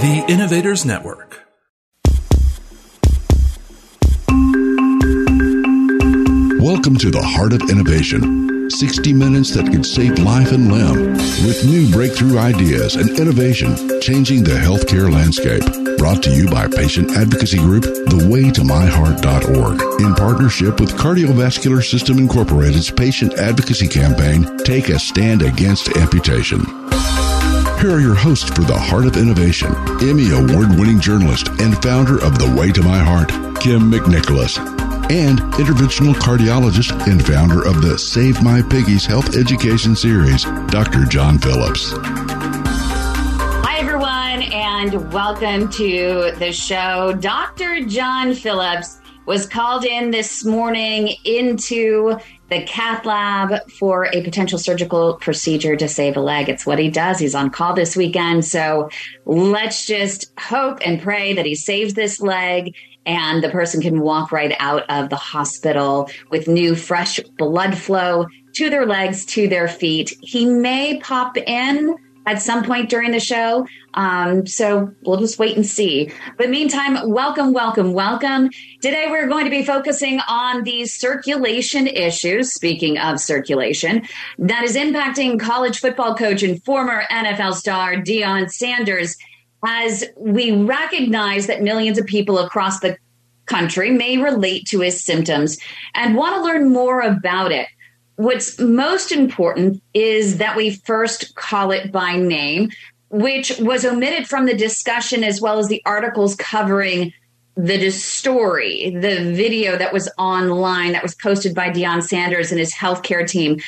The Innovators Network. Welcome to the Heart of Innovation. 60 minutes that could save life and limb with new breakthrough ideas and innovation changing the healthcare landscape. Brought to you by patient advocacy group thewaytomyheart.org in partnership with Cardiovascular System Incorporated's patient advocacy campaign Take a Stand Against Amputation. Here are your hosts for the Heart of Innovation, Emmy Award winning journalist and founder of The Way to My Heart, Kym McNicholas, and interventional cardiologist and founder of the Save My Piggies Health Education Series, Dr. John Phillips. Hi, everyone, and welcome to the show. Dr. John Phillips was called in this morning into the cath lab for a potential surgical procedure to save a leg. It's what he does. He's on call this weekend. So let's just hope and pray that he saves this leg and the person can walk right out of the hospital with new, fresh blood flow to their legs, to their feet. He may pop in at some point during the show. Um, so we'll just wait and see. But meantime, welcome, welcome, welcome. Today we're going to be focusing on the circulation issues. Speaking of circulation, that is impacting college football coach and former NFL star Deion Sanders as we recognize that millions of people across the country may relate to his symptoms and want to learn more about it. What's most important is that we first call it by name, which was omitted from the discussion as well as the articles covering the story, the video that was online that was posted by Deion Sanders and his healthcare team.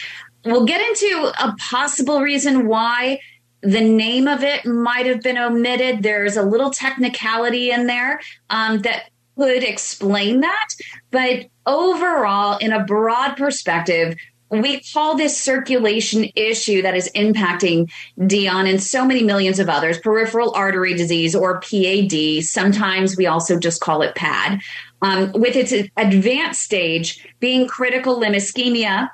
We'll get into a possible reason why the name of it might have been omitted. There's a little technicality in there um, that could explain that. But overall, in a broad perspective, we call this circulation issue that is impacting Deion and so many millions of others, peripheral artery disease or PAD. Sometimes we also just call it PAD. Um, with its advanced stage being critical limb ischemia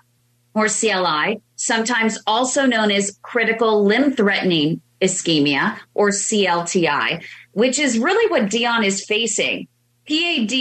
or CLI, sometimes also known as critical limb threatening ischemia or CLTI, which is really what Deion is facing. PAD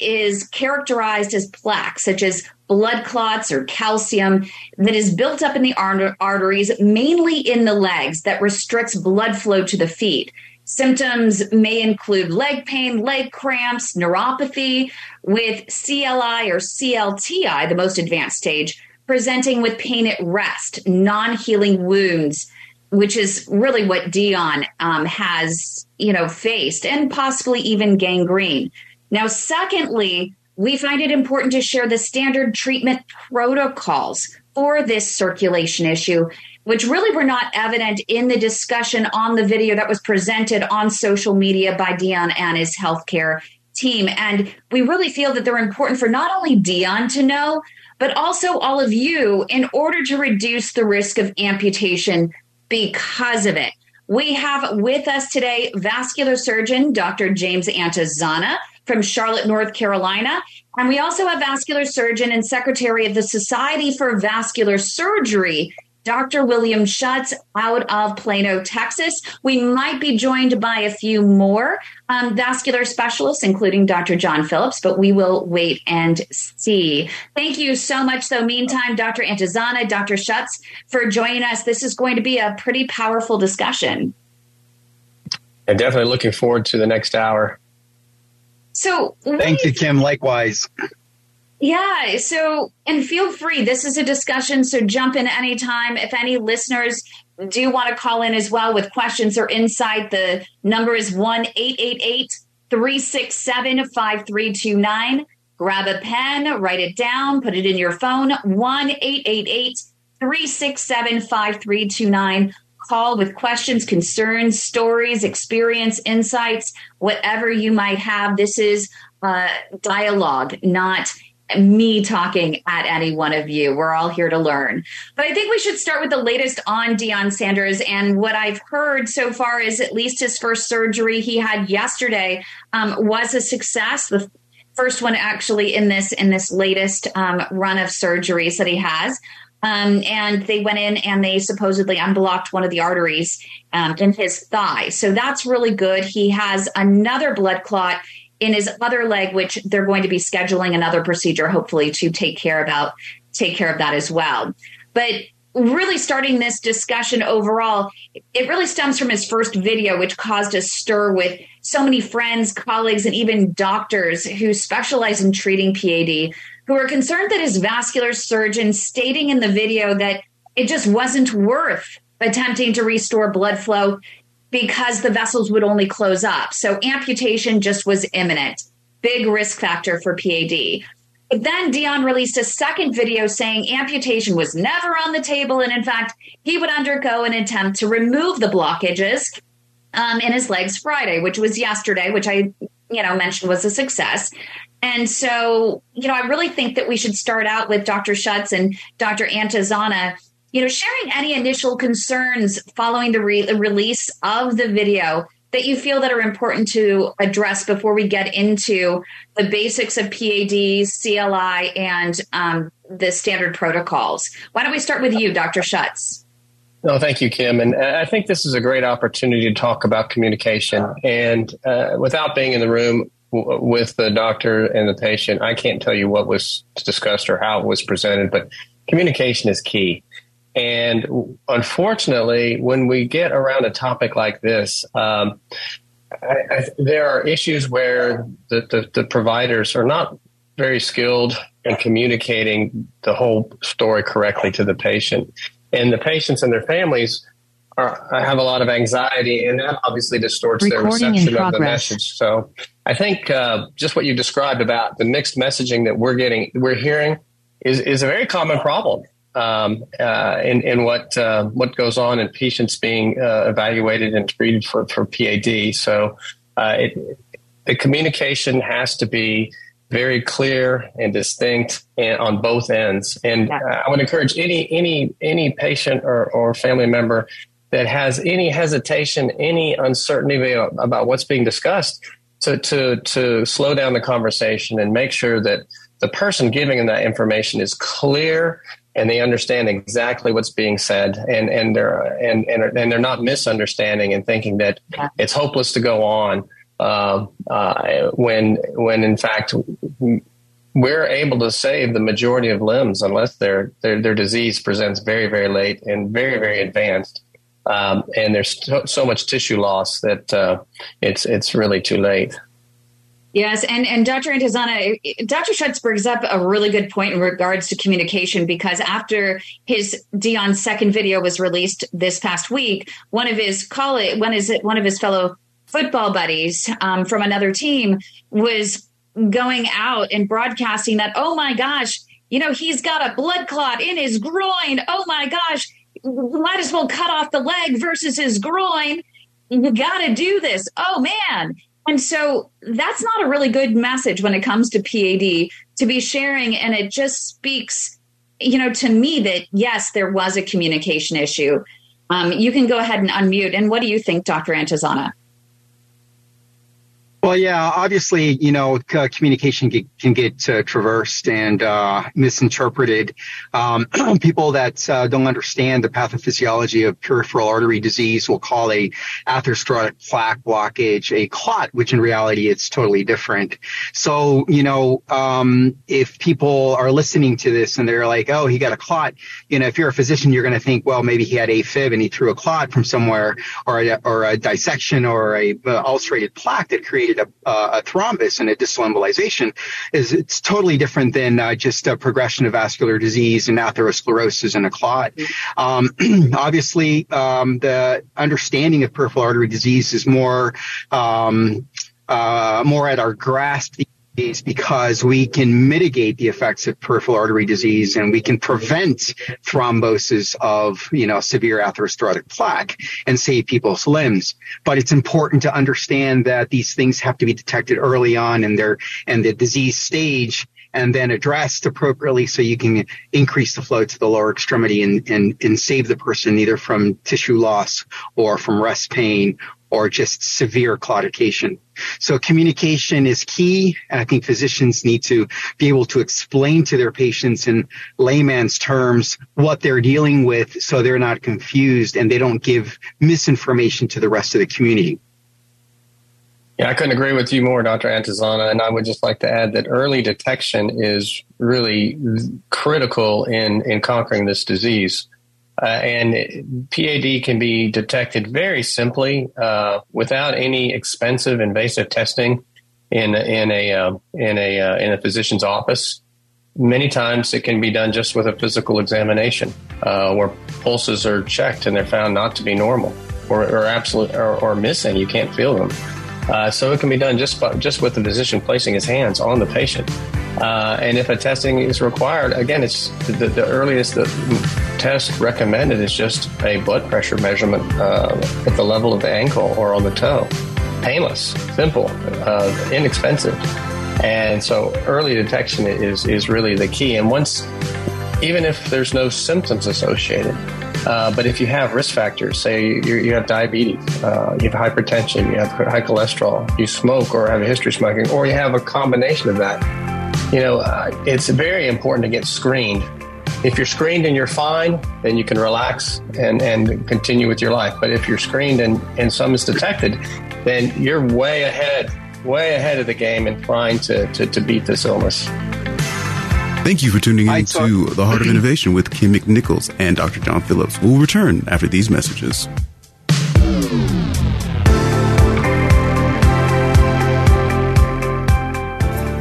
is characterized as plaque, such as blood clots or calcium, that is built up in the arteries, mainly in the legs, that restricts blood flow to the feet. Symptoms may include leg pain, leg cramps, neuropathy, with CLI or CLTI, the most advanced stage, presenting with pain at rest, non healing wounds, which is really what Deion um, has, you know, faced, and possibly even gangrene. Now, secondly, we find it important to share the standard treatment protocols for this circulation issue, which really were not evident in the discussion on the video that was presented on social media by Deion and his healthcare team. And we really feel that they're important for not only Deion to know, but also all of you in order to reduce the risk of amputation because of it. We have with us today vascular surgeon Dr. James Antezana from Charlotte, North Carolina. And we also have vascular surgeon and secretary of the Society for Vascular Surgery, Dr. William Shutze out of Plano, Texas. We might be joined by a few more um, vascular specialists, including Dr. John Phillips, but we will wait and see. Thank you so much, though. Meantime, Dr. Antezana, Dr. Shutze, for joining us. This is going to be a pretty powerful discussion. And definitely looking forward to the next hour. So thank you, Kym. Likewise. Yeah. So, and feel free. This is a discussion. So jump in anytime. If any listeners do want to call in as well with questions or insight, the number is 1 888 367 5329. Grab a pen, write it down, put it in your phone 1 888 367 5329 call with questions, concerns, stories, experience, insights, whatever you might have. This is a dialogue, not me talking at any one of you. We're all here to learn. But I think we should start with the latest on Deion Sanders. And what I've heard so far is at least his first surgery he had yesterday um, was a success. The first one actually in this in this latest um, run of surgeries that he has. Um, and they went in and they supposedly unblocked one of the arteries um, in his thigh. So that's really good. He has another blood clot in his other leg, which they're going to be scheduling another procedure, hopefully, to take care about take care of that as well. But really starting this discussion overall, it really stems from his first video, which caused a stir with so many friends, colleagues, and even doctors who specialize in treating PAD, who are concerned that his vascular surgeon stating in the video that it just wasn't worth attempting to restore blood flow because the vessels would only close up. So amputation just was imminent. Big risk factor for PAD. But then Deion released a second video saying amputation was never on the table. And in fact, he would undergo an attempt to remove the blockages um, in his legs Friday, which was yesterday, which I, you know, mentioned was a success. And so, you know, I really think that we should start out with Dr. Shutze and Dr. Antezana you know, sharing any initial concerns following the re- release of the video that you feel that are important to address before we get into the basics of PAD, CLI, and um, the standard protocols. Why don't we start with you, Dr. Shutze? No, thank you, Kym. And I think this is a great opportunity to talk about communication. And uh, without being in the room w- with the doctor and the patient, I can't tell you what was discussed or how it was presented, but communication is key. And unfortunately, when we get around a topic like this, um, I, I, there are issues where the, the, the providers are not very skilled in communicating the whole story correctly to the patient. And the patients and their families are, have a lot of anxiety, and that obviously distorts Recording their reception of the message. So I think uh, just what you described about the mixed messaging that we're getting, we're hearing, is, is a very common problem um, uh, in, in what uh, what goes on in patients being uh, evaluated and treated for, for PAD. So uh, it, the communication has to be very clear and distinct and on both ends. And yeah. Uh, I would encourage any any any patient or, or family member that has any hesitation, any uncertainty about what's being discussed, to to to slow down the conversation and make sure that the person giving them that information is clear and they understand exactly what's being said and and they're and and, and they're not misunderstanding and thinking that it's hopeless to go on uh, uh, when when in fact we're able to save the majority of limbs unless their their, their disease presents very very late and very very advanced um, and there's so, so, much tissue loss that uh, it's it's really too late. Yes, and and Dr. Antezana, Dr. Shutze brings up a really good point in regards to communication because after his Deion's second video was released this past week, one of his colleague, one is one of his fellow football buddies um, from another team was going out and broadcasting that, oh my gosh, you know he's got a blood clot in his groin. Oh my gosh, might as well cut off the leg versus his groin. You got to do this. Oh man, and so that's not a really good message when it comes to PAD to be sharing. And it just speaks, you know, to me that yes, there was a communication issue. Um, you can go ahead and unmute. And what do you think, Dr. Antezana? Well, yeah, obviously, you know, communication can get uh, traversed and uh, misinterpreted. Um, people that uh, don't understand the pathophysiology of peripheral artery disease will call a atherosclerotic plaque blockage a clot, which in reality it's totally different. So, you know, um, if people are listening to this and they're like, "Oh, he got a clot," you know, if you're a physician, you're going to think, "Well, maybe he had AFib and he threw a clot from somewhere, or a, or a dissection, or a uh, ulcerated plaque that created a, a thrombus and a distal is it's totally different than uh, just a progression of vascular disease and atherosclerosis and a clot. Um, obviously, um, the understanding of peripheral artery disease is more um, uh, more at our grasp disease because we can mitigate the effects of peripheral artery disease and we can prevent thrombosis of, you know, severe atherosclerotic plaque and save people's limbs. But it's important to understand that these things have to be detected early on in their, and the disease stage and then addressed appropriately so you can increase the flow to the lower extremity and, and, and save the person either from tissue loss or from rest pain or just severe claudication. So communication is key. And I think physicians need to be able to explain to their patients in layman's terms what they're dealing with so they're not confused and they don't give misinformation to the rest of the community. Yeah, I couldn't agree with you more, Dr. Antezana. And I would just like to add that early detection is really critical in, in conquering this disease. Uh, and PAD can be detected very simply uh, without any expensive invasive testing in in a uh, in a uh, in a physician's office. Many times it can be done just with a physical examination, uh, where pulses are checked and they're found not to be normal or, or absolute or, or missing. You can't feel them. Uh, so it can be done just by, just with the physician placing his hands on the patient. Uh, and if a testing is required, again, it's the, the earliest the test recommended is just a blood pressure measurement uh, at the level of the ankle or on the toe. Painless, simple, uh, inexpensive. And so early detection is, is really the key. And once, even if there's no symptoms associated, uh, but if you have risk factors, say you have diabetes, uh, you have hypertension, you have high cholesterol, you smoke or have a history of smoking, or you have a combination of that, you know, uh, it's very important to get screened. If you're screened and you're fine, then you can relax and, and continue with your life. But if you're screened and, and some is detected, then you're way ahead, way ahead of the game in trying to, to, to beat this illness. Thank you for tuning in to The Heart of Innovation with Kym McNicholas and Dr. John Phillips. We'll return after these messages.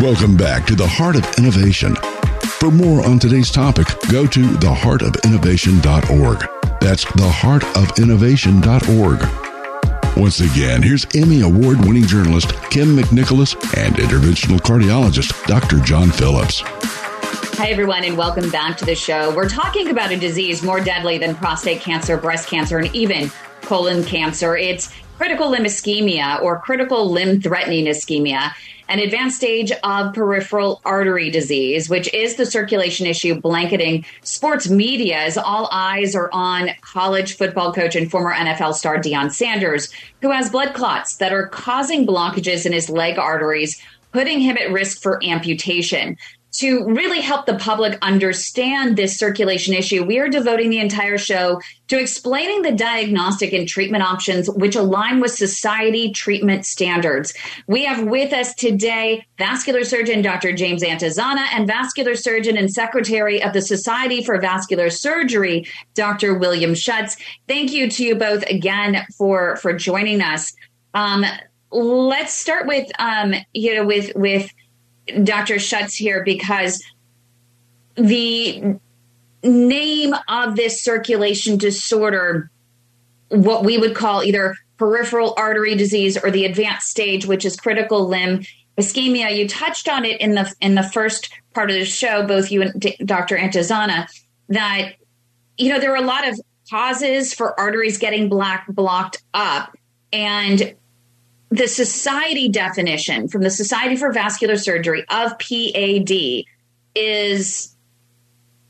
Welcome back to the Heart of Innovation. For more on today's topic, go to theheartofinnovation.org. That's theheartofinnovation.org. Once again, here's Emmy Award winning journalist Kym McNicholas and interventional cardiologist Dr. John Phillips. Hi, everyone, and welcome back to the show. We're talking about a disease more deadly than prostate cancer, breast cancer, and even colon cancer. It's critical limb ischemia or critical limb threatening ischemia an advanced stage of peripheral artery disease, which is the circulation issue blanketing sports media as all eyes are on college football coach and former NFL star Deion Sanders, who has blood clots that are causing blockages in his leg arteries, putting him at risk for amputation to really help the public understand this circulation issue, we are devoting the entire show to explaining the diagnostic and treatment options which align with society treatment standards. We have with us today vascular surgeon Dr. James Antezana and vascular surgeon and secretary of the Society for Vascular Surgery, Dr. William Shutze. Thank you to you both again for for joining us. Um, let's start with um, you know with with Dr. Shutze here because the name of this circulation disorder, what we would call either peripheral artery disease or the advanced stage, which is critical limb ischemia. You touched on it in the in the first part of the show, both you and Dr. Antezana, that you know there are a lot of causes for arteries getting black blocked up, and the society definition from the Society for Vascular Surgery of PAD is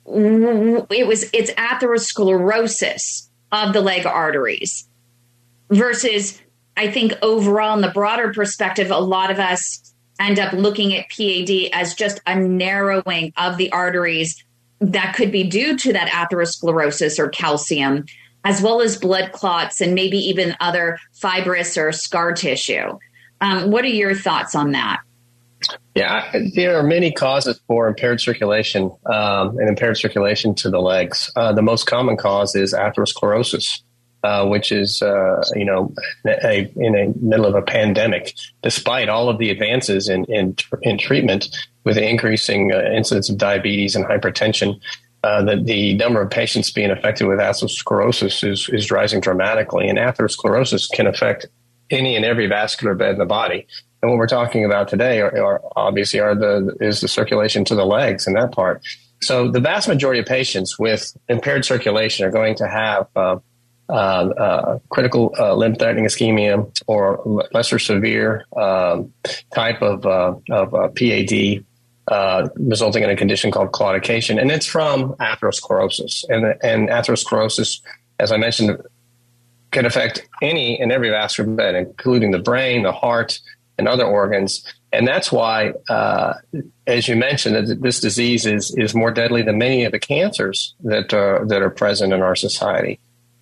it was it's atherosclerosis of the leg arteries versus I think overall in the broader perspective a lot of us end up looking at PAD as just a narrowing of the arteries that could be due to that atherosclerosis or calcium as well as blood clots and maybe even other fibrous or scar tissue. Um, what are your thoughts on that? Yeah, there are many causes for impaired circulation um, and impaired circulation to the legs. Uh, the most common cause is atherosclerosis, uh, which is uh, you know a, in the middle of a pandemic. Despite all of the advances in in, in treatment, with increasing uh, incidence of diabetes and hypertension, uh, the, the number of patients being affected with atherosclerosis is is rising dramatically, and atherosclerosis can affect any and every vascular bed in the body. And what we're talking about today are, are, obviously are the is the circulation to the legs and that part. So the vast majority of patients with impaired circulation are going to have uh, uh, uh, critical uh, limb threatening ischemia or lesser severe um, type of, uh, of uh, resulting in a condition called claudication, and it's from atherosclerosis. And, and atherosclerosis, as I mentioned, can affect any and every vascular bed, including the brain, the heart, and other organs. And that's why, uh, as you mentioned, this disease is is more deadly than many of the cancers that that are present in our society.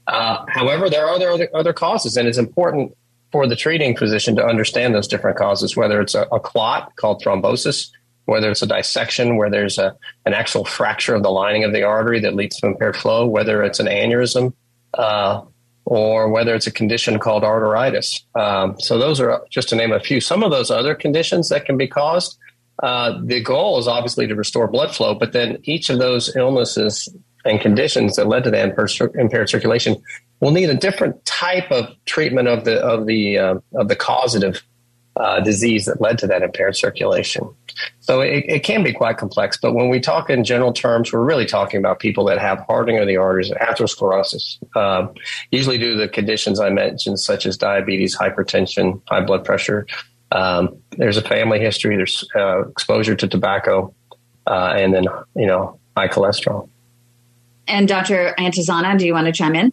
Uh, however, there are other other causes, and it's important for the treating physician to understand those different causes. Whether it's a, a clot called thrombosis, whether it's a dissection where there's a an actual fracture of the lining of the artery that leads to impaired flow, whether it's an aneurysm. Uh, or whether it's a condition called arteritis. Um, so those are just to name a few. Some of those other conditions that can be caused. Uh, the goal is obviously to restore blood flow, but then each of those illnesses and conditions that led to that impaired circulation will need a different type of treatment of the of the uh, of the causative uh, disease that led to that impaired circulation. So it, it, can be quite complex, but when we talk in general terms, we're really talking about people that have hardening of the arteries, atherosclerosis, um, usually due to the conditions I mentioned, such as diabetes, hypertension, high blood pressure. Um, there's a family history, there's uh, exposure to tobacco, uh, and then, you know, high cholesterol. And Dr. Antezana, do you want to chime in?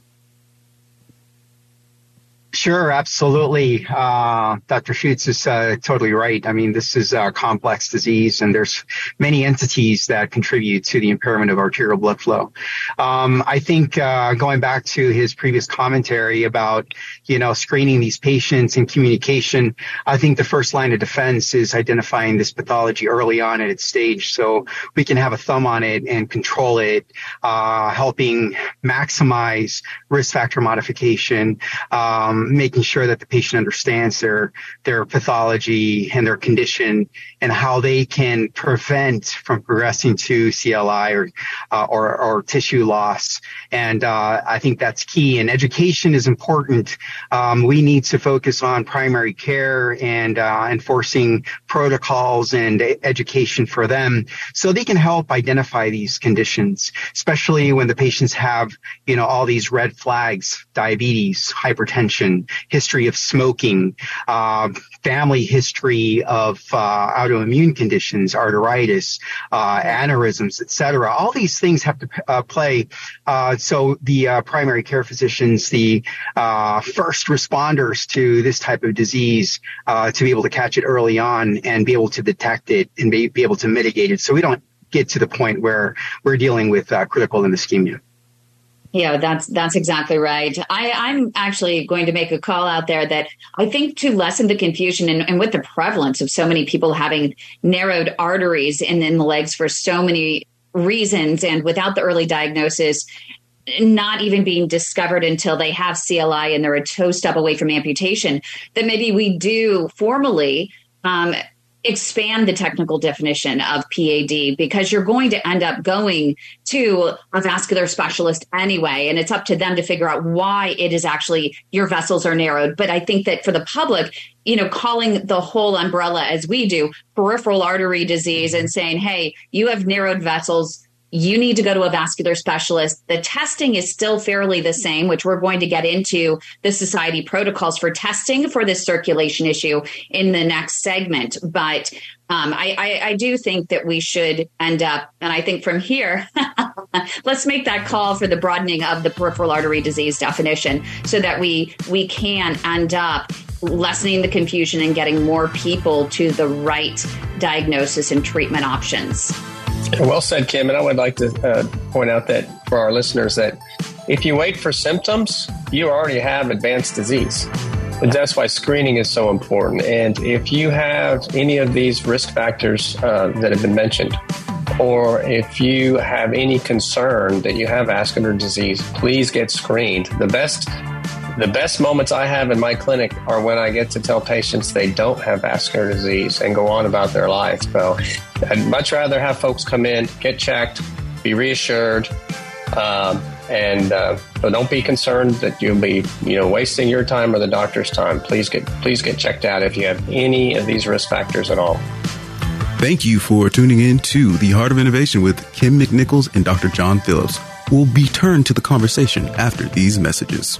Sure, absolutely. Uh, Dr. Shutze is uh, totally right. I mean, this is a complex disease, and there's many entities that contribute to the impairment of arterial blood flow. Um, I think uh, going back to his previous commentary about, you know, screening these patients and communication, I think the first line of defense is identifying this pathology early on at its stage, so we can have a thumb on it and control it, uh, helping maximize risk factor modification. Um, making sure that the patient understands their their pathology and their condition and how they can prevent from progressing to CLI or uh, or, or, tissue loss. And uh, I think that's key. And education is important. Um, we need to focus on primary care and uh, enforcing protocols and education for them so they can help identify these conditions, especially when the patients have you know all these red flags: diabetes, hypertension history of smoking, uh, family history of uh, autoimmune conditions, arteritis, uh, aneurysms, etc. All these things have to uh, play. Uh, so the primary care physicians, the first responders to this type of disease, uh, to be able to catch it early on and be able to detect it and be, be able to mitigate it, so we don't get to the point where we're dealing with uh, critical limb ischemia. Yeah, that's that's exactly right. I, I'm actually going to make a call out there that I think to lessen the confusion and, and with the prevalence of so many people having narrowed arteries in, in the legs for so many reasons and without the early diagnosis, not even being discovered until they have CLI and they're a toe step away from amputation, that maybe we do formally um, expand the technical definition of PAD because you're going to end up going to a vascular specialist anyway. And it's up to them to figure out why it is actually your vessels are narrowed. But I think that for the public, you know, calling the whole umbrella as we do peripheral artery disease and saying, hey, you have narrowed vessels you need to go to a vascular specialist. The testing is still fairly the same, which we're going to get into the society protocols for testing for this circulation issue in the next segment. But um, I, I, I, do think that we should end up, and I think from here, let's make that call for the broadening of the peripheral artery disease definition so that we we can end up lessening the confusion and getting more people to the right diagnosis and treatment options. Well said, Kym. And I would like to uh, point out that for our listeners that If you wait for symptoms, you already have advanced disease. And that's why screening is so important. And if you have any of these risk factors uh, that have been mentioned, or if you have any concern that you have vascular disease, please get screened. The best the best moments I have in my clinic are when I get to tell patients they don't have vascular disease and go on about their life. So I'd much rather have folks come in, get checked, be reassured, um, and uh, so don't be concerned that you'll be you know wasting your time or the doctor's time. Please get please get checked out if you have any of these risk factors at all. Thank you for tuning in to the Heart of Innovation with Kym McNicholas and Dr. John Phillips. We'll be turned to the conversation after these messages.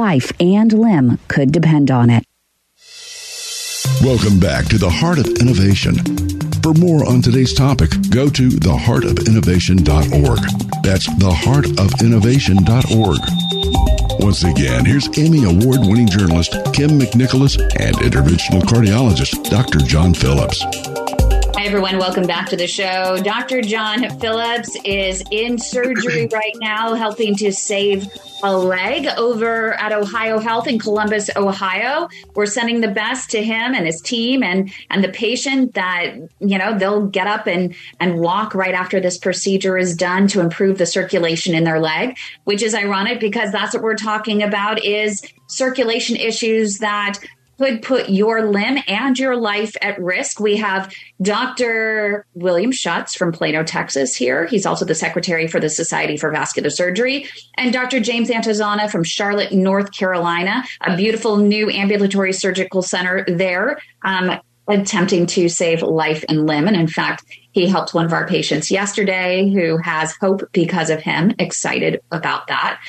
life and limb could depend on it. Welcome back to the Heart of Innovation. For more on today's topic, go to theheartofinnovation.org. That's theheartofinnovation.org. Once again, here's Emmy Award winning journalist Kym McNicholas and interventional cardiologist Dr. John Phillips. Hi, everyone. Welcome back to the show. Dr. John Phillips is in surgery right now, helping to save a leg over at Ohio Health in Columbus, Ohio. We're sending the best to him and his team and, and the patient that, you know, they'll get up and, and walk right after this procedure is done to improve the circulation in their leg, which is ironic because that's what we're talking about is circulation issues that could put your limb and your life at risk. We have Dr. William Shutze from Plano, Texas here. He's also the secretary for the Society for Vascular Surgery. And Dr. James Antezana from Charlotte, North Carolina, a beautiful new ambulatory surgical center there. Um, attempting to save life and limb. And in fact, he helped one of our patients yesterday who has hope because of him. Excited about that.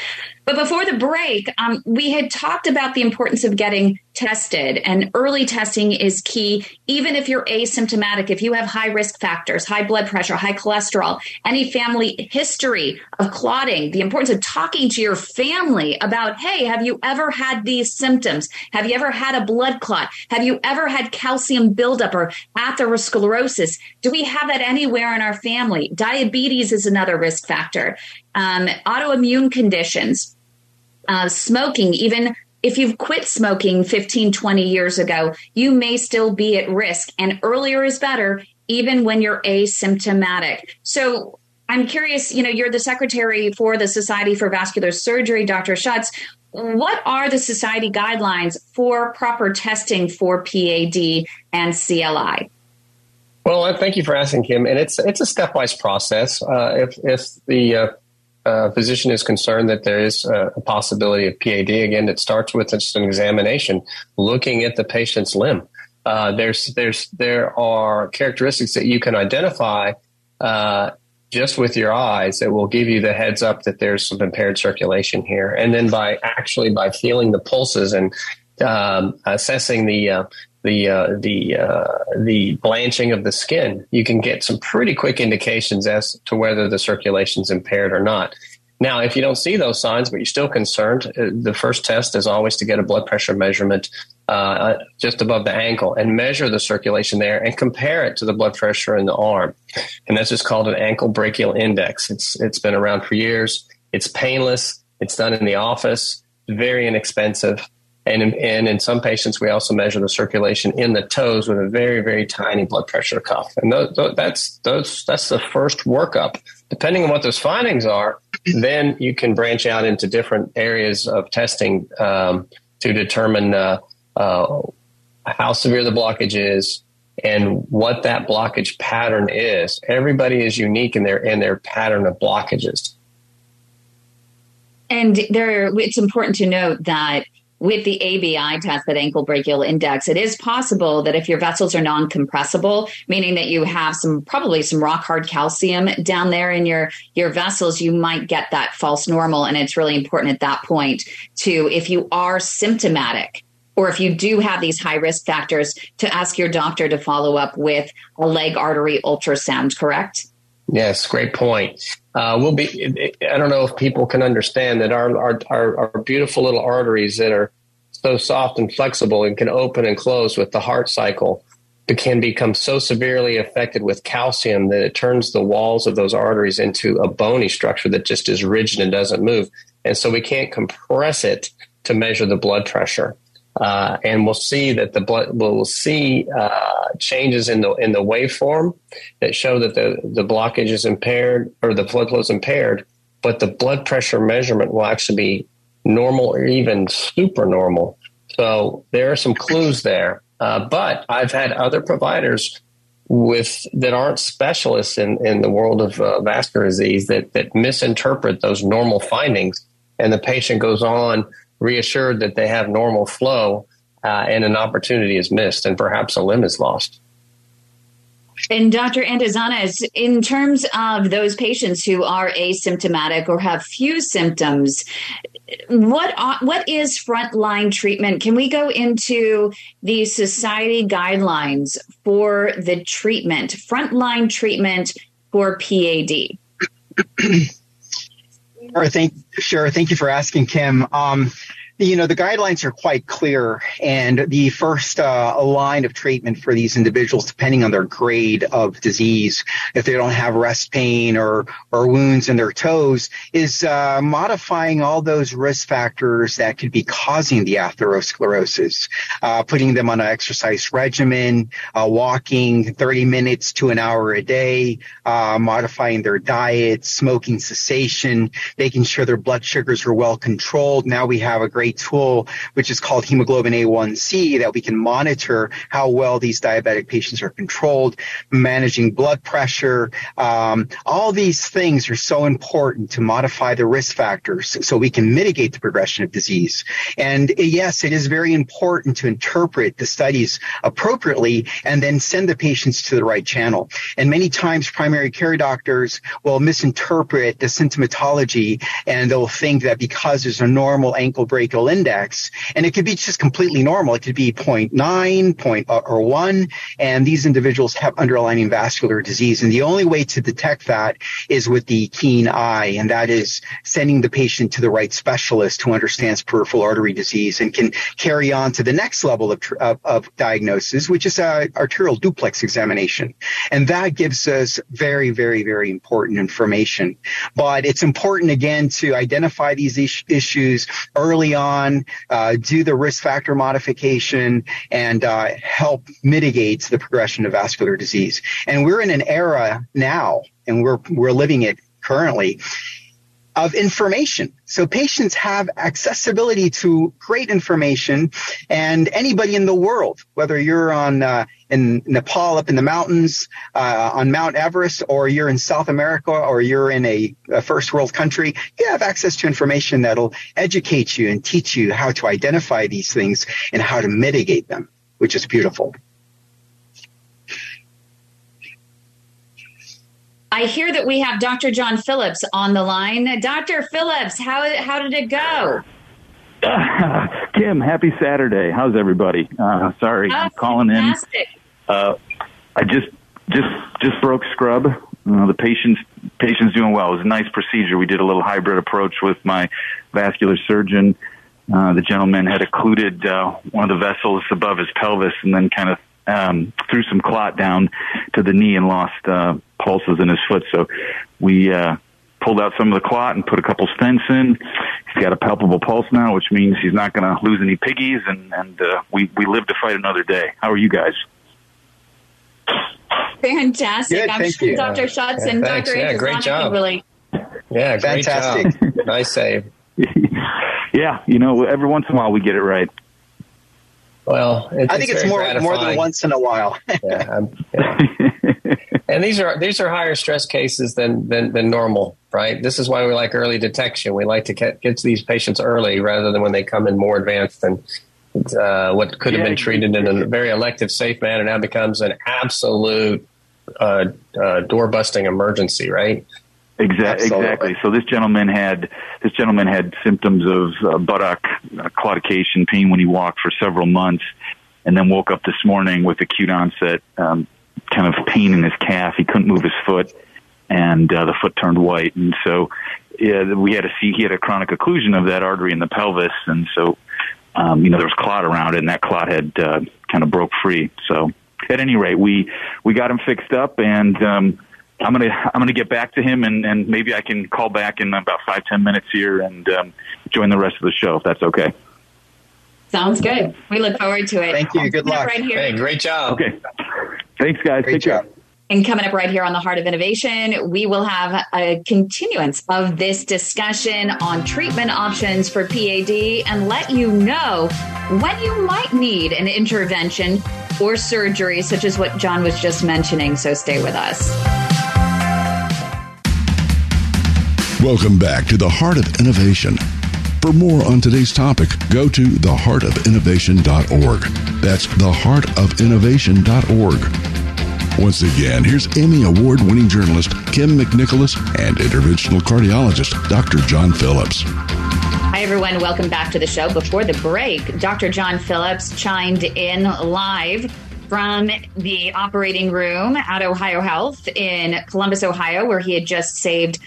But before the break, um, we had talked about the importance of getting tested, and early testing is key, even if you're asymptomatic. If you have high risk factors, high blood pressure, high cholesterol, any family history of clotting, the importance of talking to your family about, hey, have you ever had these symptoms? Have you ever had a blood clot? Have you ever had calcium buildup or atherosclerosis? Do we have that anywhere in our family? Diabetes is another risk factor um, autoimmune conditions, uh, smoking, even if you've quit smoking 15, 20 years ago, you may still be at risk. And earlier is better, even when you're asymptomatic. So I'm curious, you know, you're the secretary for the Society for Vascular Surgery, Dr. Shutze. What are the society guidelines for proper testing for PAD and CLI? Well, thank you for asking, Kym. And it's it's a stepwise process. Uh, if if the uh, uh, physician is concerned that there is a, a, possibility of PAD, again, it starts with just an examination, looking at the patient's limb. Uh, there's there's there are characteristics that you can identify uh, just with your eyes that will give you the heads up that there's some impaired circulation here, and then by actually by feeling the pulses and um, assessing the uh, the uh, the uh, the blanching of the skin, you can get some pretty quick indications as to whether the circulation is impaired or not. Now, if you don't see those signs, but you're still concerned, uh, the first test is always to get a blood pressure measurement uh, just above the ankle and measure the circulation there and compare it to the blood pressure in the arm. And that's just called an ankle brachial index. It's it's been around for years. It's painless. It's done in the office. Very inexpensive. And in, and in some patients, we also measure the circulation in the toes with a very, very tiny blood pressure cuff. And those, that's, those, that's the first workup. Depending on what those findings are, then you can branch out into different areas of testing um, to determine uh, uh, how severe the blockage is and what that blockage pattern is. Everybody is unique in their in their pattern of blockages. And there, it's important to note that with the ABI test, that ankle brachial index, it is possible that if your vessels are non-compressible, meaning that you have some probably some rock hard calcium down there in your your vessels, you might get that false normal. And it's really important at that point to, if you are symptomatic, or if you do have these high risk factors, to ask your doctor to follow up with a leg artery ultrasound. Correct? Yes, great point. Uh, we'll be. I don't know if people can understand that our, our our our beautiful little arteries that are so soft and flexible and can open and close with the heart cycle but can become so severely affected with calcium that it turns the walls of those arteries into a bony structure that just is rigid and doesn't move. And so we can't compress it to measure the blood pressure. Uh, and we'll see that the blood we'll see uh, changes in the in the waveform that show that the the blockage is impaired or the blood flow is impaired, but the blood pressure measurement will actually be normal or even super normal. So there are some clues there. Uh, but I've had other providers with that aren't specialists in, in the world of uh, vascular disease that that misinterpret those normal findings, and the patient goes on reassured that they have normal flow uh, and an opportunity is missed and perhaps a limb is lost. And Dr. Antizonis, in terms of those patients who are asymptomatic or have few symptoms, what what is frontline treatment? Can we go into the society guidelines for the treatment, frontline treatment for PAD? Sure. Thank, sure. Thank you for asking, Kym. Um, you know, the guidelines are quite clear, and the first uh, line of treatment for these individuals, depending on their grade of disease, if they don't have rest pain or or wounds in their toes, is uh, modifying all those risk factors that could be causing the atherosclerosis, uh, putting them on an exercise regimen, uh, walking 30 minutes to an hour a day, uh, modifying their diet, smoking cessation, making sure their blood sugars are well controlled. Now we have a great tool, which is called hemoglobin A1C, that we can monitor how well these diabetic patients are controlled, managing blood pressure. Um, all these things are so important to modify the risk factors so we can mitigate the progression of disease. And yes, it is very important to interpret the studies appropriately and then send the patients to the right channel. And many times primary care doctors will misinterpret the symptomatology and they'll think that because there's a normal ankle index, and it could be just completely normal. It could be 0.9, point, uh, or 1, and these individuals have underlying vascular disease. And the only way to detect that is with the keen eye, and that is sending the patient to the right specialist who understands peripheral artery disease and can carry on to the next level of, of, of diagnosis, which is a arterial duplex examination. And that gives us very, very, very important information. But it's important again to identify these is- issues early on on, uh, do the risk factor modification, and uh, help mitigate the progression of vascular disease. And we're in an era now, and we're we're living it currently of information. So patients have accessibility to great information and anybody in the world, whether you're on uh, in Nepal up in the mountains, uh, on Mount Everest, or you're in South America, or you're in a, a first world country, you have access to information that'll educate you and teach you how to identify these things and how to mitigate them, which is beautiful. I hear that we have Dr. John Phillips on the line. Dr. Phillips, how how did it go? Uh, Kym, happy Saturday. How's everybody? Uh, sorry, oh, I'm calling fantastic. in. Uh, I just just just broke scrub Uh, the patient's patient's doing well. It was a nice procedure. We did a little hybrid approach with my vascular surgeon. Uh, the gentleman had occluded uh, one of the vessels above his pelvis and then kind of um, threw some clot down to the knee and lost uh, pulses in his foot. So we uh, pulled out some of the clot and put a couple stents in. He's got a palpable pulse now, which means he's not going to lose any piggies, and and uh, we we live to fight another day. How are you guys? Fantastic. Good, I'm thank sure you. Dr. Shutze Yeah, and thanks. Dr. Yeah, Angelzano great job. really Yeah, Fantastic. job. nice save. yeah, you know, every once in a while we get it right. Well, I think it's more more than once in a while. yeah, I'm- yeah. and these are these are higher stress cases than, than than normal, right? This is why we like early detection. We like to get, get to these patients early rather than when they come in more advanced and uh, what could have Yeah. been treated in a very elective, safe manner now becomes an absolute uh, uh, door busting emergency, right? Exactly. Exactly. So this gentleman had this gentleman had symptoms of uh, buttock uh, claudication pain when he walked for several months, and then woke up this morning with acute onset um, kind of pain in his calf. He couldn't move his foot, and uh, the foot turned white. And so yeah, we had to see he had a chronic occlusion of that artery in the pelvis, and so um, you know there was clot around it, and that clot had uh, kind of broke free. So at any rate, we we got him fixed up, and um, I'm gonna I'm gonna get back to him, and, and maybe I can call back in about five ten minutes here and um, join the rest of the show if that's okay. Sounds good. We look forward to it. Thank you. Good Coming luck. Right here. Hey, great job. Okay. Thanks, guys. Great Take care. job. And coming up right here on the Heart of Innovation, we will have a continuance of this discussion on treatment options for PAD and let you know when you might need an intervention or surgery, such as what John was just mentioning. So stay with us. Welcome back to the Heart of Innovation. For more on today's topic, go to theheartofinnovation.org. That's theheartofinnovation.org. Once again, here's Emmy Award winning journalist Kym McNicholas and interventional cardiologist Dr. John Phillips. Hi, everyone. Welcome back to the show. Before the break, Dr. John Phillips chimed in live from the operating room at Ohio Health in Columbus, Ohio, where he had just saved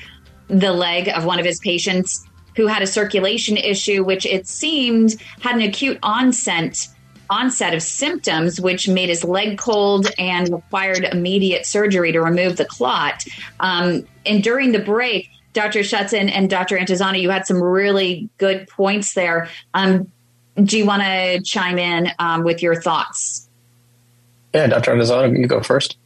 the leg of one of his patients who had a circulation issue, which it seemed had an acute onset onset of symptoms, which made his leg cold and required immediate surgery to remove the clot. Um, and during the break, Dr. Shutze and Dr. Antezana, you had some really good points there. Um, do you want to chime in um, with your thoughts? Yeah, Dr. Antezana, you go first.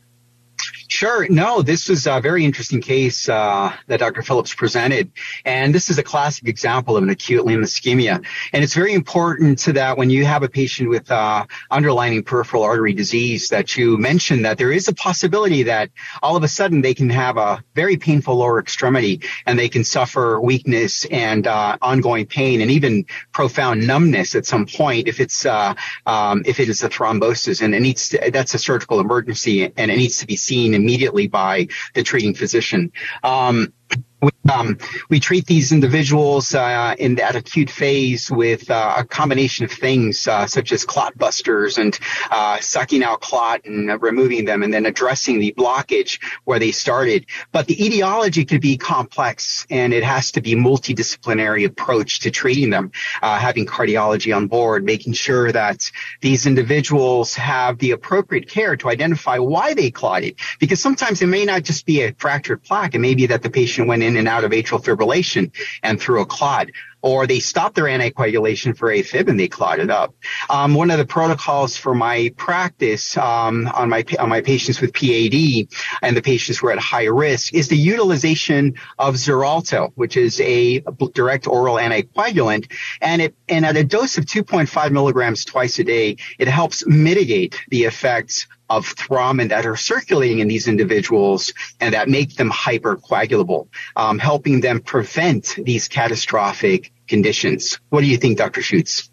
Sure. No, this was a very interesting case uh, that Dr. Phillips presented, and this is a classic example of an acute limb ischemia. And it's very important to that when you have a patient with uh, underlying peripheral artery disease that you mention that there is a possibility that all of a sudden they can have a very painful lower extremity and they can suffer weakness and uh, ongoing pain and even profound numbness at some point if it's uh, um, if it is a thrombosis and it needs to, that's a surgical emergency and it needs to be seen immediately by the treating physician. Um, we, um, we treat these individuals uh, in that acute phase with uh, a combination of things uh, such as clot busters and uh, sucking out clot and uh, removing them and then addressing the blockage where they started. But the etiology could be complex and it has to be multidisciplinary approach to treating them, uh, having cardiology on board, making sure that these individuals have the appropriate care to identify why they clotted. Because sometimes it may not just be a fractured plaque. It may be that the patient went in and out of atrial fibrillation and threw a clot or they stopped their anticoagulation for AFib and they clotted up. Um, one of the protocols for my practice um, on my on my patients with PAD and the patients who are at high risk is the utilization of Xarelto, which is a direct oral anticoagulant, and it and at a dose of 2.5 milligrams twice a day, it helps mitigate the effects of thrombin that are circulating in these individuals and that make them hypercoagulable, um, helping them prevent these catastrophic conditions. What do you think, Dr. Shutze?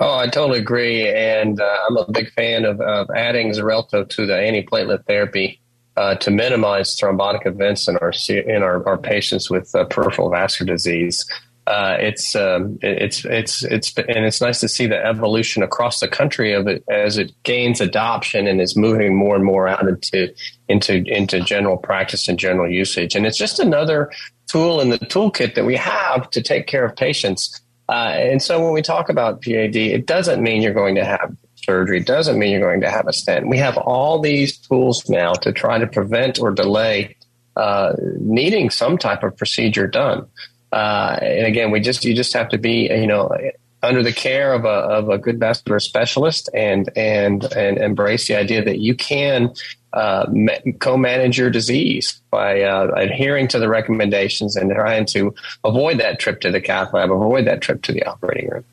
Oh, I totally agree, and uh, I'm a big fan of, of adding Xarelto to the antiplatelet therapy uh, to minimize thrombotic events in our in our, our patients with uh, peripheral vascular disease. Uh, it's um, it's it's it's and it's nice to see the evolution across the country of it as it gains adoption and is moving more and more out into into into general practice and general usage. And it's just another tool in the toolkit that we have to take care of patients. Uh, and so when we talk about PAD, it doesn't mean you're going to have surgery. It doesn't mean you're going to have a stent. We have all these tools now to try to prevent or delay uh, needing some type of procedure done. Uh, and again, we just you just have to be you know under the care of a of a good vascular specialist and and and embrace the idea that you can uh, co-manage your disease by uh, adhering to the recommendations and trying to avoid that trip to the cath lab, avoid that trip to the operating room.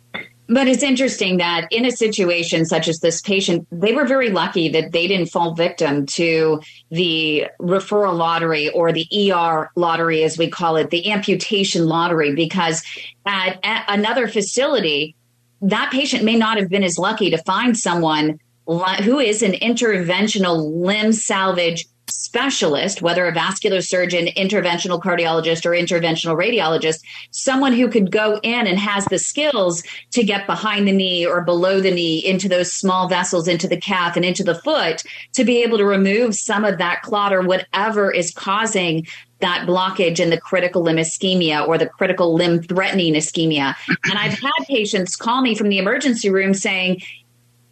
But it's interesting that in a situation such as this patient, they were very lucky that they didn't fall victim to the referral lottery or the ER lottery, as we call it, the amputation lottery, because at, at another facility, that patient may not have been as lucky to find someone who is an interventional limb salvage specialist, whether a vascular surgeon, interventional cardiologist, or interventional radiologist, someone who could go in and has the skills to get behind the knee or below the knee into those small vessels, into the calf and into the foot to be able to remove some of that clot or whatever is causing that blockage in the critical limb ischemia or the critical limb threatening ischemia. And I've had patients call me from the emergency room saying,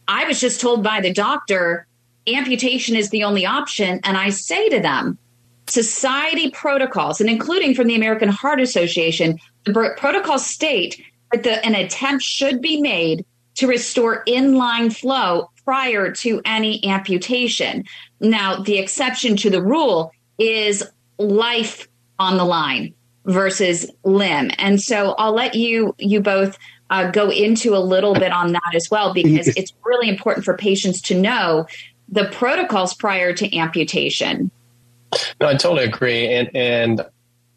I was just told by the doctor amputation is the only option. And I say to them, society protocols, and including from the American Heart Association, the protocols state that the, an attempt should be made to restore inline flow prior to any amputation. Now, the exception to the rule is life on the line versus limb. And so I'll let you you both uh, go into a little bit on that as well because it's really important for patients to know the protocols prior to amputation. No, I totally agree, and and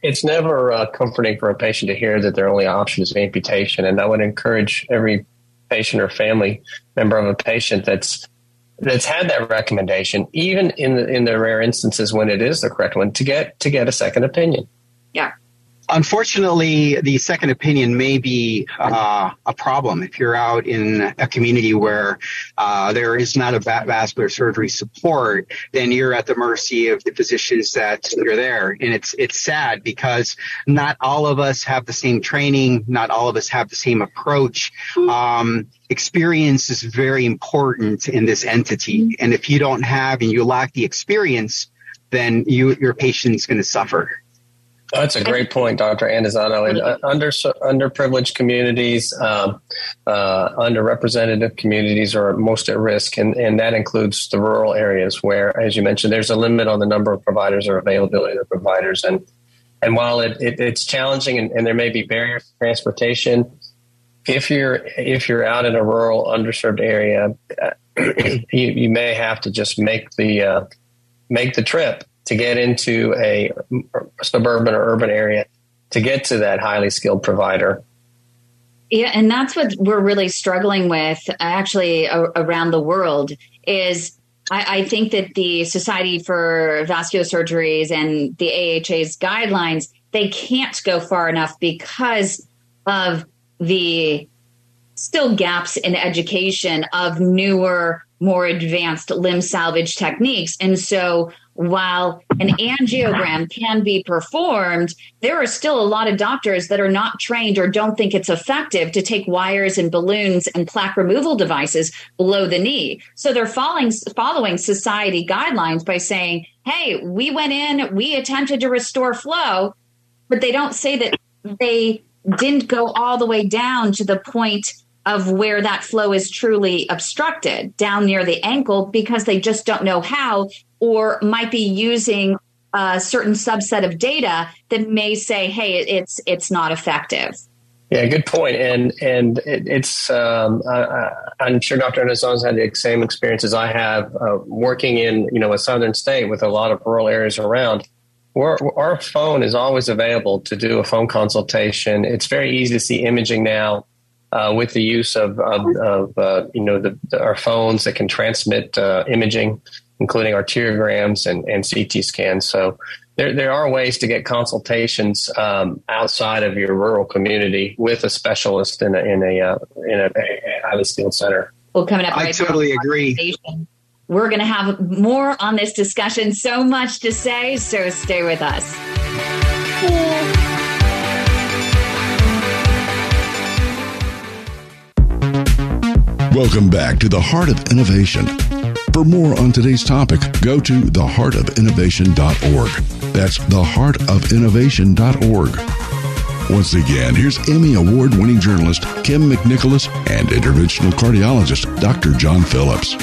it's never uh, comforting for a patient to hear that their only option is amputation. And I would encourage every patient or family member of a patient that's that's had that recommendation, even in the in the rare instances when it is the correct one, to get to get a second opinion. Yeah. Unfortunately, the second opinion may be uh, a problem if you're out in a community where uh, there is not a vascular surgery support. Then you're at the mercy of the physicians that are there, and it's it's sad because not all of us have the same training, not all of us have the same approach. Um, experience is very important in this entity, and if you don't have and you lack the experience, then you your patient's going to suffer. That's a great point, Dr. Antezana. Uh, under underprivileged communities, um, uh, underrepresented communities are most at risk, and, and that includes the rural areas where, as you mentioned, there's a limit on the number of providers or availability of providers. And and while it, it it's challenging and, and, there may be barriers to transportation, if you're if you're out in a rural, underserved area, uh, you, you may have to just make the uh, make the trip to get into a suburban or urban area to get to that highly skilled provider. Yeah, and that's what we're really struggling with uh, actually around the world is I, I, think that the Society for Vascular Surgeries and the AHA's guidelines, they can't go far enough because of the still gaps in education of newer, more advanced limb salvage techniques. And so while an angiogram can be performed, there are still a lot of doctors that are not trained or don't think it's effective to take wires and balloons and plaque removal devices below the knee. So they're following, following society guidelines by saying, hey, we went in, we attempted to restore flow, but they don't say that they didn't go all the way down to the point of where that flow is truly obstructed down near the ankle because they just don't know how or might be using a certain subset of data that may say, "Hey, it's it's not effective." Yeah, good point. And and it, it's um, uh, I'm sure Dr. Antezana's had the same experience as I have uh, working in you know a southern state with a lot of rural areas around. We're, our phone is always available to do a phone consultation. It's very easy to see imaging now uh, with the use of, of, of uh, you know the, our phones that can transmit uh, imaging including arteriograms and, and CT scans. So there, there are ways to get consultations um, outside of your rural community with a specialist in a in a uh, in a, a highly skilled center. Well, coming up, I right totally agree. We're going to have more on this discussion. So much to say, so stay with us. Welcome back to the Heart of Innovation. For more on today's topic, go to theheartofinnovation.org. That's theheartofinnovation.org. Once again, here's Emmy Award winning journalist Kym McNicholas and interventional cardiologist Dr. John Phillips.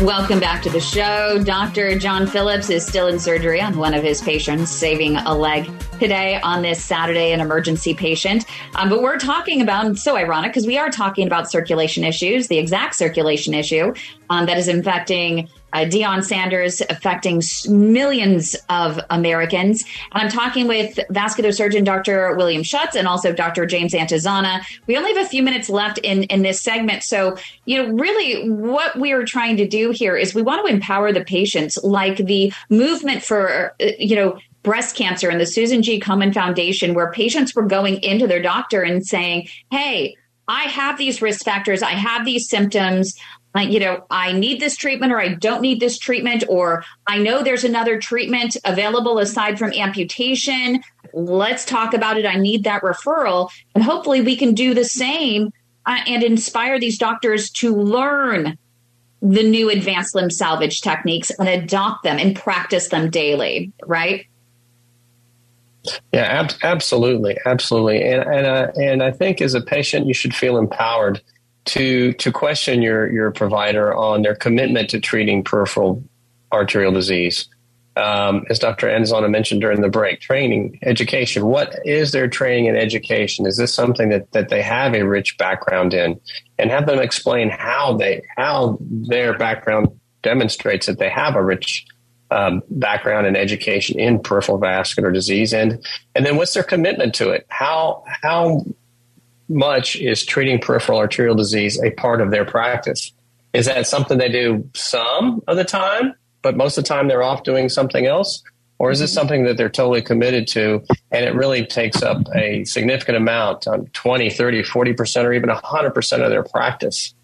Welcome back to the show. Dr. John Phillips is still in surgery on one of his patients, saving a leg today on this Saturday, an emergency patient. Um, but we're talking about, so ironic because we are talking about circulation issues, the exact circulation issue um, that is infecting uh, Deion Sanders, affecting millions of Americans. And I'm talking with vascular surgeon Dr. William Shutze and also Dr. James Antezana. We only have a few minutes left in, in this segment. So, you know, really what we are trying to do here is we want to empower the patients like the movement for, uh, you know, breast cancer and the Susan G. Komen Foundation, where patients were going into their doctor and saying, Hey, I have these risk factors. I have these symptoms you know, I need this treatment or I don't need this treatment, or I know there's another treatment available aside from amputation. Let's talk about it. I need that referral. And hopefully we can do the same uh, and inspire these doctors to learn the new advanced limb salvage techniques and adopt them and practice them daily, right? Yeah, ab- absolutely, absolutely, and and uh, and I think as a patient, you should feel empowered to to question your your provider on their commitment to treating peripheral arterial disease. Um, as Dr. Antezana mentioned during the break, training, education. What is their training and education? Is this something that, that they have a rich background in? And have them explain how they how their background demonstrates that they have a rich um, background and education in peripheral vascular disease, and and then what's their commitment to it? How how much is treating peripheral arterial disease a part of their practice? Is that something they do some of the time, but most of the time they're off doing something else? Or is this mm-hmm. something that they're totally committed to and it really takes up a significant amount, um, 20, 30, 40%, or even 100% of their practice?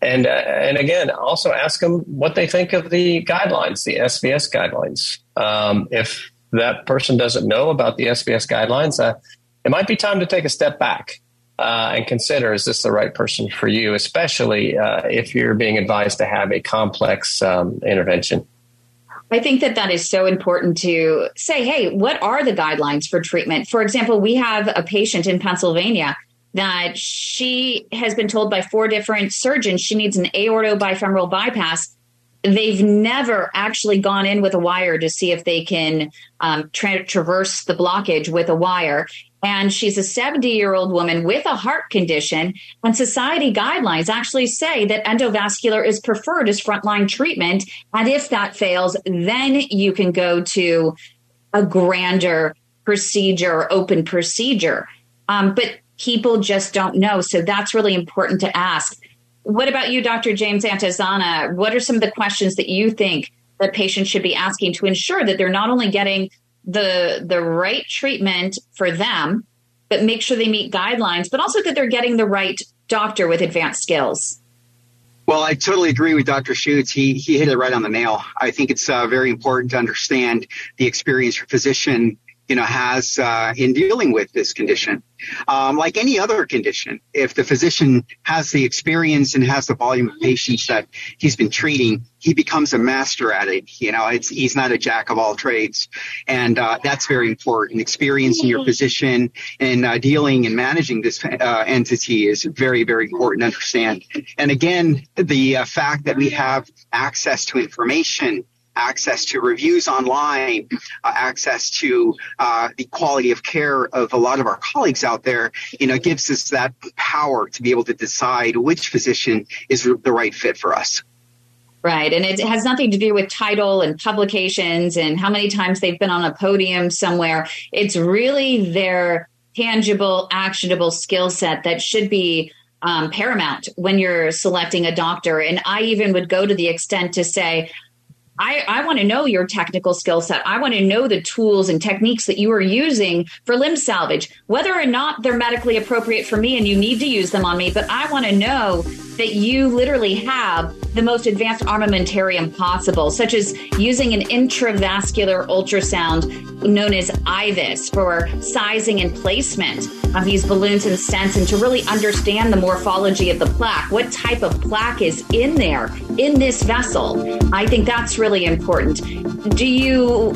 And, uh, and again, also ask them what they think of the guidelines, the SVS guidelines. Um, if that person doesn't know about the SVS guidelines, uh, it might be time to take a step back uh, and consider is this the right person for you, especially uh, if you're being advised to have a complex um, intervention. I think that that is so important to say, hey, what are the guidelines for treatment? For example, we have a patient in Pennsylvania that she has been told by four different surgeons she needs an aortobifemoral bypass. They've never actually gone in with a wire to see if they can um, tra- traverse the blockage with a wire and she's a 70 year old woman with a heart condition. And society guidelines actually say that endovascular is preferred as frontline treatment. And if that fails, then you can go to a grander procedure, open procedure. Um, but people just don't know. So that's really important to ask. What about you, Dr. James Antezana? What are some of the questions that you think that patients should be asking to ensure that they're not only getting the the right treatment for them, but make sure they meet guidelines, but also that they're getting the right doctor with advanced skills. Well, I totally agree with Dr. Shutze. He he hit it right on the nail. I think it's uh, very important to understand the experience your physician you know, has uh, in dealing with this condition. Um, like any other condition, if the physician has the experience and has the volume of patients that he's been treating, he becomes a master at it. You know, he's not a jack of all trades, and uh, that's very important. Experience in your position and uh, dealing and managing this uh, entity is very, very important to understand. And again, the uh, fact that we have access to information access to reviews online, uh, access to uh, the quality of care of a lot of our colleagues out there, you know, gives us that power to be able to decide which physician is the right fit for us. Right. And it has nothing to do with title and publications and how many times they've been on a podium somewhere. It's really their tangible, actionable skill set that should be um, paramount when you're selecting a doctor. And I even would go to the extent to say, I, I want to know your technical skill set. I want to know the tools and techniques that you are using for limb salvage, whether or not they're medically appropriate for me and you need to use them on me. But I want to know that you literally have the most advanced armamentarium possible, such as using an intravascular ultrasound known as IVUS for sizing and placement of these balloons and stents and to really understand the morphology of the plaque. What type of plaque is in there in this vessel? I think that's really important. Do you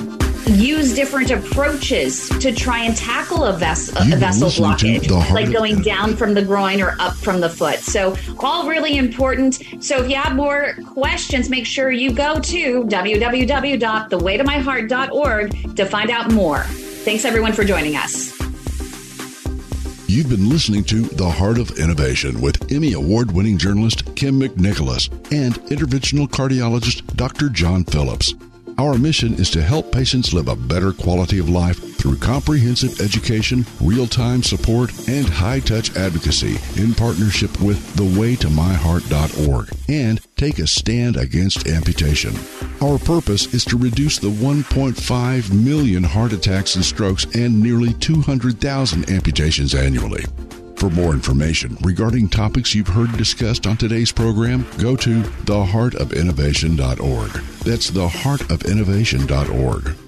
use different approaches to try and tackle a, ves- a vessel blockage, like going down from the groin or up from the foot. So, all really important. So, if you have more questions, make sure you go to www.thewaytomyheart.org to find out more. Thanks, everyone, for joining us. You've been listening to The Heart of Innovation with Emmy Award winning journalist Kym McNicholas and interventional cardiologist Dr. John Phillips. Our mission is to help patients live a better quality of life through comprehensive education, real time support, and high touch advocacy in partnership with thewaytomyheart.org and take a stand against amputation. Our purpose is to reduce the 1.5 million heart attacks and strokes and nearly 200,000 amputations annually. For more information regarding topics you've heard discussed on today's program, go to theheartofinnovation.org. That's theheartofinnovation.org.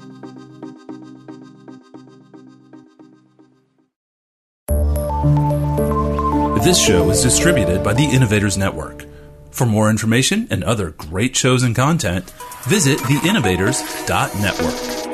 This show is distributed by the Innovators Network. For more information and other great shows and content, visit theinnovators.network.